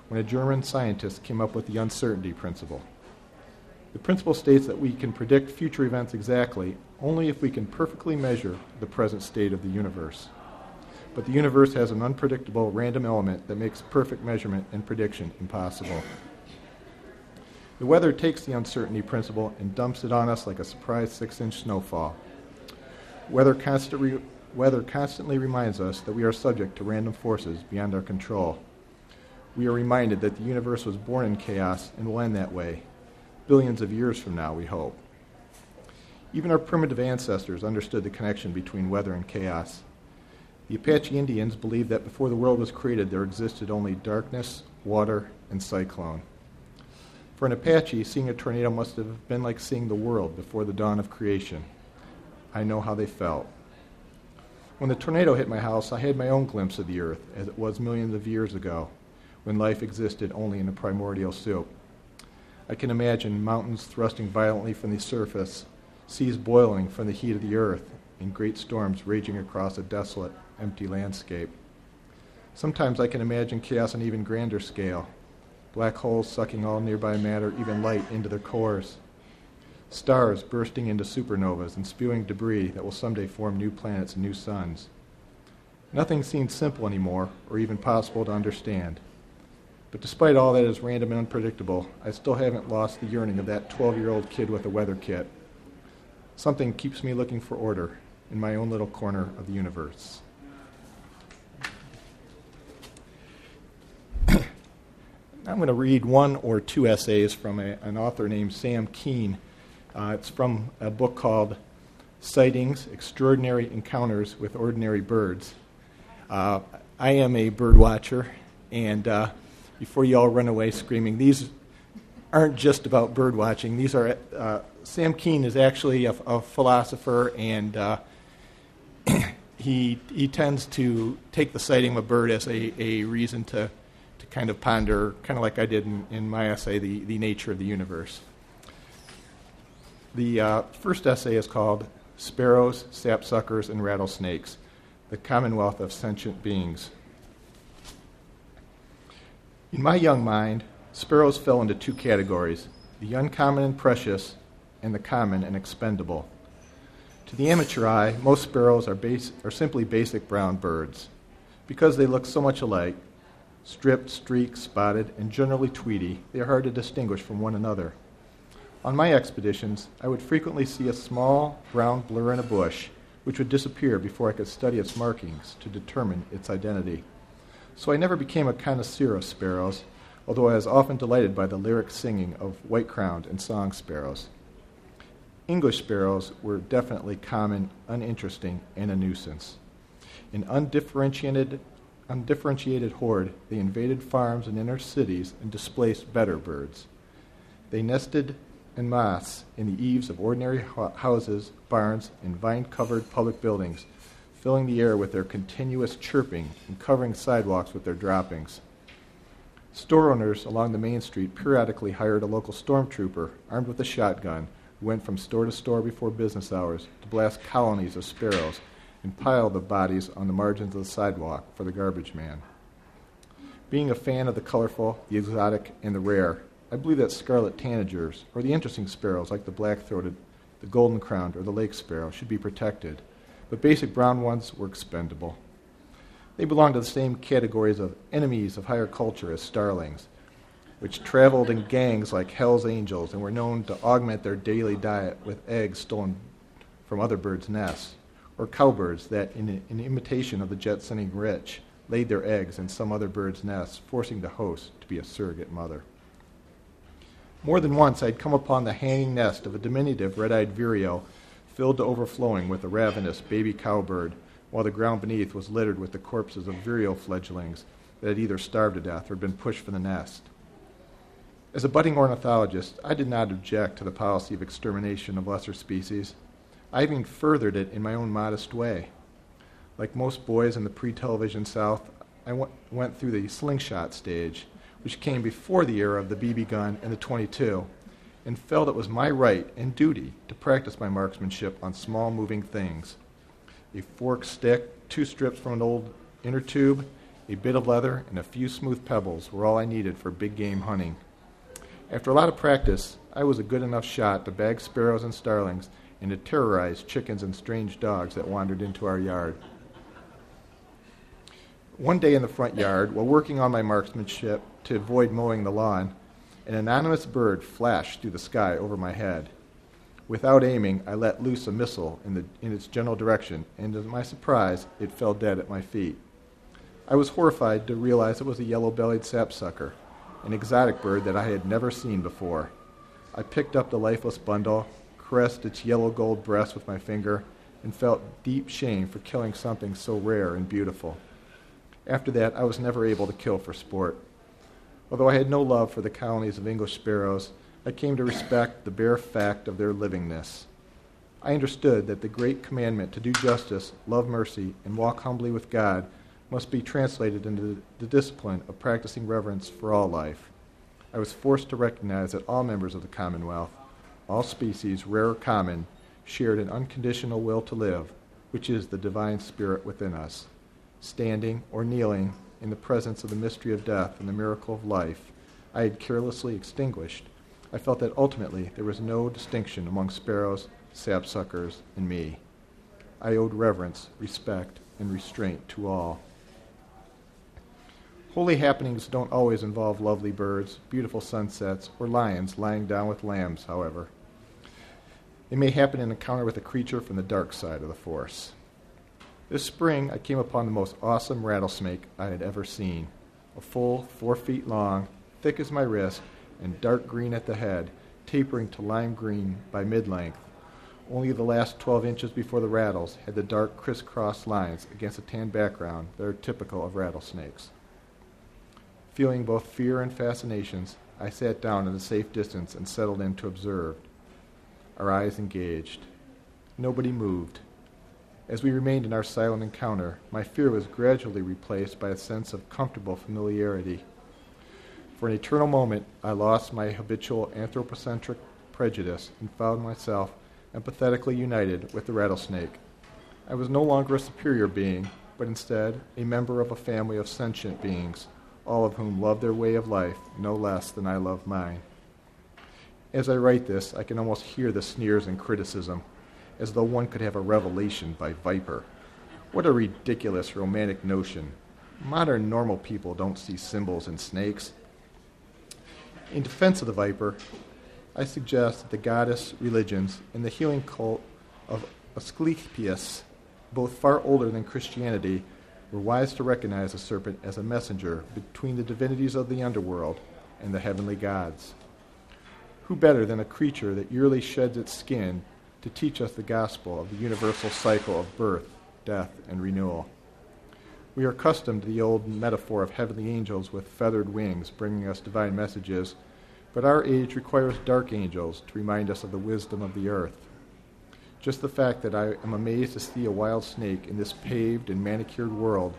when a German scientist came up with the uncertainty principle. The principle states that we can predict future events exactly only if we can perfectly measure the present state of the universe. But the universe has an unpredictable random element that makes perfect measurement and prediction impossible. The weather takes the uncertainty principle and dumps it on us like a surprise six inch snowfall. Weather, constant weather constantly reminds us that we are subject to random forces beyond our control. We are reminded that the universe was born in chaos and will end that way, billions of years from now, we hope. Even our primitive ancestors understood the connection between weather and chaos. The Apache Indians believed that before the world was created, there existed only darkness, water, and cyclone. For an Apache, seeing a tornado must have been like seeing the world before the dawn of creation. I know how they felt. When the tornado hit my house, I had my own glimpse of the earth as it was millions of years ago, when life existed only in a primordial soup. I can imagine mountains thrusting violently from the surface, seas boiling from the heat of the earth, and great storms raging across a desolate, empty landscape. Sometimes I can imagine chaos on even grander scale black holes sucking all nearby matter, even light, into their cores, stars bursting into supernovas and spewing debris that will someday form new planets and new suns. Nothing seems simple anymore or even possible to understand. But despite all that is random and unpredictable, I still haven't lost the yearning of that 12 year old kid with a weather kit. Something keeps me looking for order in my own little corner of the universe. (coughs) I'm going to read one or two essays from a, an author named Sam Keen. Uh, it's from a book called Sightings Extraordinary Encounters with Ordinary Birds. Uh, I am a bird watcher, and uh, before you all run away screaming, these aren't just about bird watching. These are uh, Sam Keen is actually a, a philosopher, and uh, (clears throat) he he tends to take the sighting of a bird as a, a reason to to kind of ponder, kind of like I did in, in my essay, the, the nature of the universe. The uh, first essay is called Sparrows, Sapsuckers, and Rattlesnakes The Commonwealth of Sentient Beings. In my young mind, sparrows fell into two categories the uncommon and precious, and the common and expendable. To the amateur eye, most sparrows are, base, are simply basic brown birds. Because they look so much alike, stripped, streaked, spotted, and generally tweedy, they are hard to distinguish from one another. On my expeditions, I would frequently see a small brown blur in a bush, which would disappear before I could study its markings to determine its identity. So I never became a connoisseur of sparrows, although I was often delighted by the lyric singing of white crowned and song sparrows. English sparrows were definitely common, uninteresting, and a nuisance. An undifferentiated, undifferentiated horde, they invaded farms and inner cities and displaced better birds. They nested in moths in the eaves of ordinary houses, barns, and vine covered public buildings, filling the air with their continuous chirping and covering sidewalks with their droppings. Store owners along the main street periodically hired a local stormtrooper armed with a shotgun who went from store to store before business hours to blast colonies of sparrows and pile the bodies on the margins of the sidewalk for the garbage man. Being a fan of the colorful, the exotic, and the rare, I believe that scarlet tanagers, or the interesting sparrows like the black throated, the golden crowned, or the lake sparrow, should be protected, but basic brown ones were expendable. They belonged to the same categories of enemies of higher culture as starlings, which traveled in gangs like Hell's Angels and were known to augment their daily diet with eggs stolen from other birds' nests, or cowbirds that, in, in imitation of the jet setting rich, laid their eggs in some other bird's nest, forcing the host to be a surrogate mother. More than once I'd come upon the hanging nest of a diminutive red eyed vireo filled to overflowing with a ravenous baby cowbird, while the ground beneath was littered with the corpses of vireo fledglings that had either starved to death or been pushed from the nest. As a budding ornithologist, I did not object to the policy of extermination of lesser species. I even furthered it in my own modest way. Like most boys in the pre television South, I went through the slingshot stage which came before the era of the BB gun and the 22, and felt it was my right and duty to practice my marksmanship on small moving things. A forked stick, two strips from an old inner tube, a bit of leather, and a few smooth pebbles were all I needed for big game hunting. After a lot of practice, I was a good enough shot to bag sparrows and starlings and to terrorize chickens and strange dogs that wandered into our yard. One day in the front yard, while working on my marksmanship, to avoid mowing the lawn, an anonymous bird flashed through the sky over my head. Without aiming, I let loose a missile in, the, in its general direction, and to my surprise, it fell dead at my feet. I was horrified to realize it was a yellow bellied sapsucker, an exotic bird that I had never seen before. I picked up the lifeless bundle, caressed its yellow gold breast with my finger, and felt deep shame for killing something so rare and beautiful. After that, I was never able to kill for sport. Although I had no love for the colonies of English sparrows, I came to respect the bare fact of their livingness. I understood that the great commandment to do justice, love mercy, and walk humbly with God must be translated into the discipline of practicing reverence for all life. I was forced to recognize that all members of the Commonwealth, all species, rare or common, shared an unconditional will to live, which is the divine spirit within us. Standing or kneeling, in the presence of the mystery of death and the miracle of life I had carelessly extinguished, I felt that ultimately there was no distinction among sparrows, sapsuckers, and me. I owed reverence, respect, and restraint to all. Holy happenings don't always involve lovely birds, beautiful sunsets, or lions lying down with lambs, however. It may happen in encounter with a creature from the dark side of the Force. This spring, I came upon the most awesome rattlesnake I had ever seen. A full four feet long, thick as my wrist, and dark green at the head, tapering to lime green by mid length. Only the last 12 inches before the rattles had the dark crisscross lines against a tan background that are typical of rattlesnakes. Feeling both fear and fascinations, I sat down at a safe distance and settled in to observe. Our eyes engaged. Nobody moved. As we remained in our silent encounter, my fear was gradually replaced by a sense of comfortable familiarity. For an eternal moment, I lost my habitual anthropocentric prejudice and found myself empathetically united with the rattlesnake. I was no longer a superior being, but instead a member of a family of sentient beings, all of whom love their way of life no less than I love mine. As I write this, I can almost hear the sneers and criticism, as though one could have a revelation by Viper. What a ridiculous romantic notion. Modern normal people don't see symbols in snakes. In defense of the Viper, I suggest that the goddess religions and the healing cult of Asclepius, both far older than Christianity, were wise to recognize the serpent as a messenger between the divinities of the underworld and the heavenly gods. Who better than a creature that yearly sheds its skin to teach us the gospel of the universal cycle of birth, death, and renewal? We are accustomed to the old metaphor of heavenly angels with feathered wings bringing us divine messages but our age requires dark angels to remind us of the wisdom of the earth. Just the fact that I am amazed to see a wild snake in this paved and manicured world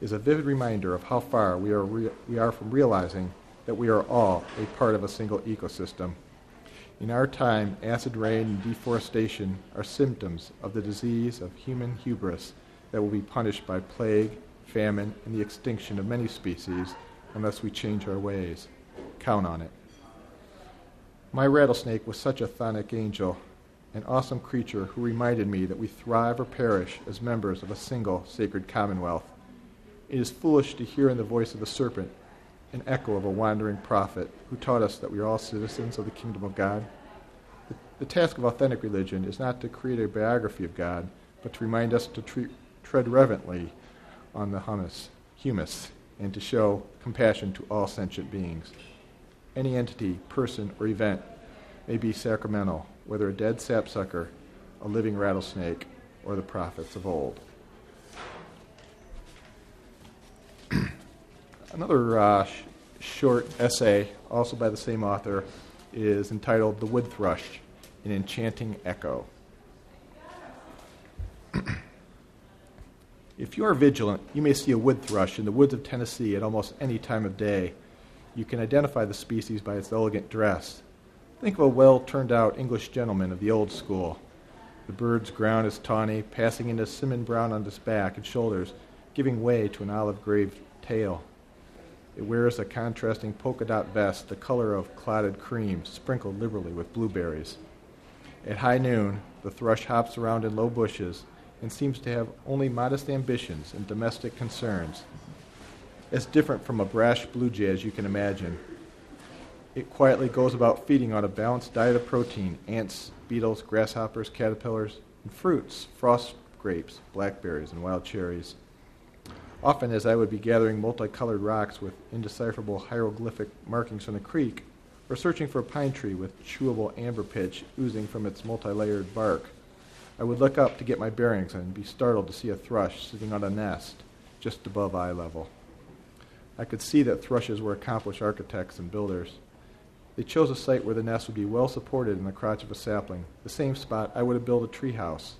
is a vivid reminder of how far we are, re- we are from realizing that we are all a part of a single ecosystem. In our time, acid rain and deforestation are symptoms of the disease of human hubris that will be punished by plague, famine, and the extinction of many species unless we change our ways. Count on it. My rattlesnake was such a chthonic angel, an awesome creature who reminded me that we thrive or perish as members of a single sacred commonwealth. It is foolish to hear in the voice of the serpent an echo of a wandering prophet who taught us that we are all citizens of the kingdom of God. The, the task of authentic religion is not to create a biography of God, but to remind us to treat, tread reverently on the humus, humus and to show compassion to all sentient beings. Any entity, person, or event may be sacramental, whether a dead sapsucker, a living rattlesnake, or the prophets of old. Another uh, sh- short essay, also by the same author, is entitled The Wood Thrush An Enchanting Echo. (clears throat) If you are vigilant, you may see a wood thrush in the woods of Tennessee at almost any time of day. You can identify the species by its elegant dress. Think of a well turned out English gentleman of the old school. The bird's ground is tawny, passing into cinnamon brown on its back and shoulders, giving way to an olive gray tail. It wears a contrasting polka dot vest the color of clotted cream, sprinkled liberally with blueberries. At high noon, the thrush hops around in low bushes and seems to have only modest ambitions and domestic concerns. As different from a brash blue jay as you can imagine. It quietly goes about feeding on a balanced diet of protein ants, beetles, grasshoppers, caterpillars, and fruits, frost grapes, blackberries, and wild cherries. Often, as I would be gathering multicolored rocks with indecipherable hieroglyphic markings from the creek, or searching for a pine tree with chewable amber pitch oozing from its multi-layered bark, I would look up to get my bearings and be startled to see a thrush sitting on a nest just above eye level. I could see that thrushes were accomplished architects and builders. They chose a site where the nest would be well supported in the crotch of a sapling, the same spot I would have built a tree house.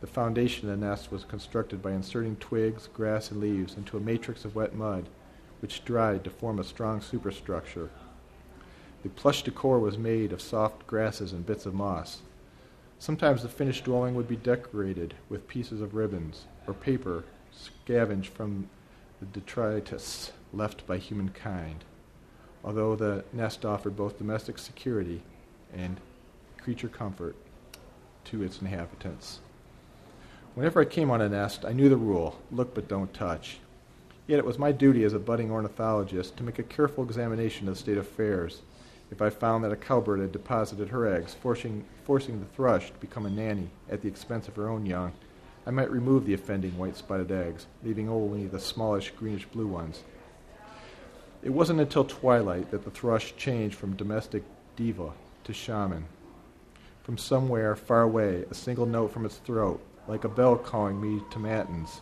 The foundation of the nest was constructed by inserting twigs, grass, and leaves into a matrix of wet mud, which dried to form a strong superstructure. The plush decor was made of soft grasses and bits of moss. Sometimes the finished dwelling would be decorated with pieces of ribbons or paper scavenged from the detritus left by humankind, although the nest offered both domestic security and creature comfort to its inhabitants. Whenever I came on a nest, I knew the rule look but don't touch. Yet it was my duty as a budding ornithologist to make a careful examination of the state of affairs if I found that a cowbird had deposited her eggs, forcing, forcing the thrush to become a nanny at the expense of her own young, I might remove the offending white spotted eggs, leaving only the smallish greenish blue ones. It wasn't until twilight that the thrush changed from domestic diva to shaman. From somewhere far away, a single note from its throat, like a bell calling me to matins,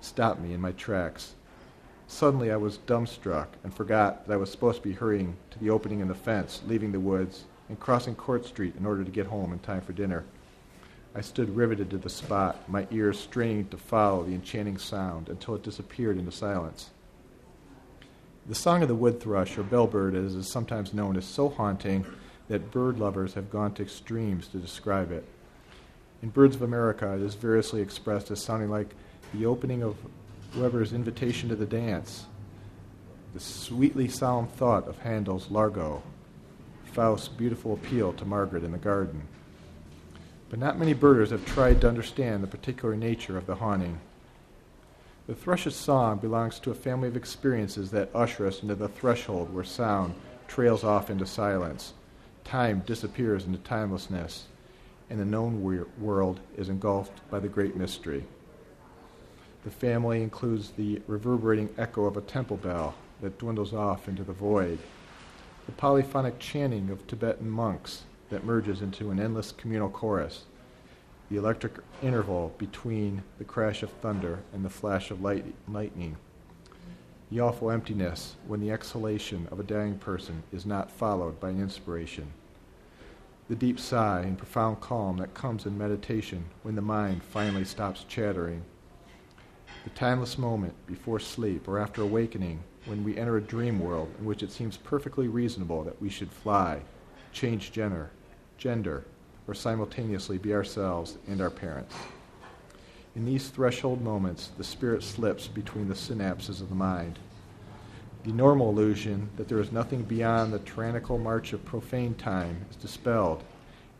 stopped me in my tracks. Suddenly I was dumbstruck and forgot that I was supposed to be hurrying to the opening in the fence, leaving the woods, and crossing Court Street in order to get home in time for dinner. I stood riveted to the spot, my ears straining to follow the enchanting sound until it disappeared into silence. The song of the wood thrush, or bellbird as is sometimes known, is so haunting that bird lovers have gone to extremes to describe it. In Birds of America, it is variously expressed as sounding like the opening of Weber's invitation to the dance, the sweetly solemn thought of Handel's Largo, Faust's beautiful appeal to Margaret in the garden. But not many birders have tried to understand the particular nature of the haunting. The thrush's song belongs to a family of experiences that usher us into the threshold where sound trails off into silence time disappears into timelessness, and the known world is engulfed by the great mystery. The family includes the reverberating echo of a temple bell that dwindles off into the void, the polyphonic chanting of Tibetan monks that merges into an endless communal chorus, the electric interval between the crash of thunder and the flash of light, lightning, the awful emptiness when the exhalation of a dying person is not followed by an inspiration. The deep sigh and profound calm that comes in meditation when the mind finally stops chattering. The timeless moment before sleep or after awakening when we enter a dream world in which it seems perfectly reasonable that we should fly, change gender, gender, or simultaneously be ourselves and our parents. In these threshold moments, the spirit slips between the synapses of the mind. The normal illusion that there is nothing beyond the tyrannical march of profane time is dispelled,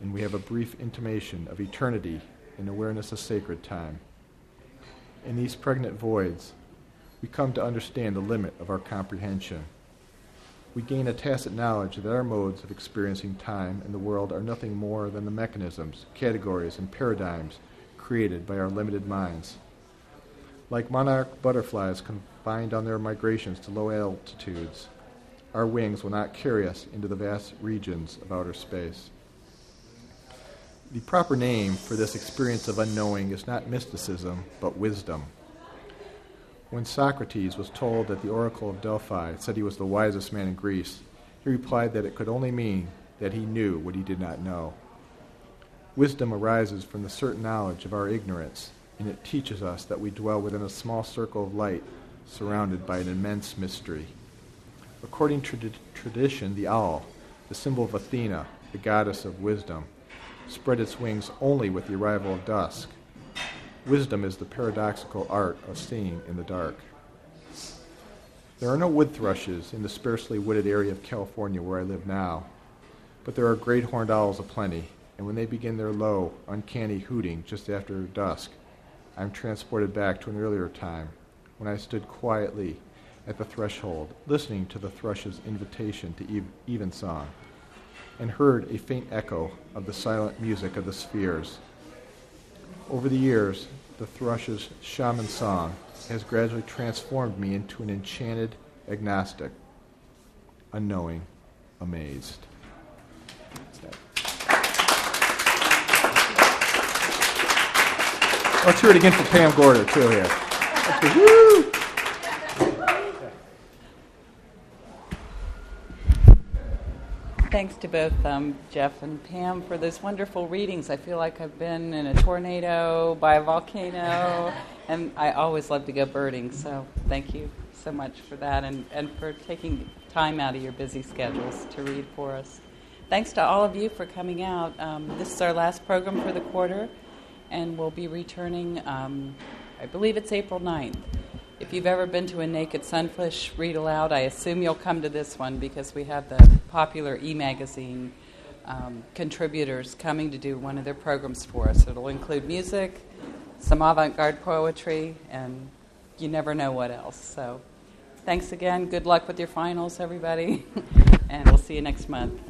and we have a brief intimation of eternity and awareness of sacred time. In these pregnant voids, we come to understand the limit of our comprehension. We gain a tacit knowledge that our modes of experiencing time and the world are nothing more than the mechanisms, categories, and paradigms created by our limited minds. Like monarch butterflies confined on their migrations to low altitudes, our wings will not carry us into the vast regions of outer space. The proper name for this experience of unknowing is not mysticism, but wisdom. When Socrates was told that the oracle of Delphi said he was the wisest man in Greece, he replied that it could only mean that he knew what he did not know. Wisdom arises from the certain knowledge of our ignorance, and it teaches us that we dwell within a small circle of light surrounded by an immense mystery. According to tradition, the owl, the symbol of Athena, the goddess of wisdom, spread its wings only with the arrival of dusk. Wisdom is the paradoxical art of seeing in the dark. There are no wood thrushes in the sparsely wooded area of California where I live now, but there are great horned owls aplenty, and when they begin their low, uncanny hooting just after dusk, I am transported back to an earlier time when I stood quietly at the threshold, listening to the thrush's invitation to evensong and heard a faint echo of the silent music of the spheres. Over the years, the thrush's shaman song has gradually transformed me into an enchanted agnostic, unknowing, amazed. Let's hear it again for Pam Gorder, too, here. Thanks to both um, Jeff and Pam for those wonderful readings. I feel like I've been in a tornado, by a volcano, (laughs) and I always love to go birding. So thank you so much for that and, and for taking time out of your busy schedules to read for us. Thanks to all of you for coming out. Um, this is our last program for the quarter, and we'll be returning, um, I believe it's April 9th. If you've ever been to a Naked Sunfish read aloud, I assume you'll come to this one because we have the popular e magazine um, contributors coming to do one of their programs for us. It'll include music, some avant garde poetry, and you never know what else. So thanks again. Good luck with your finals, everybody. (laughs) and we'll see you next month.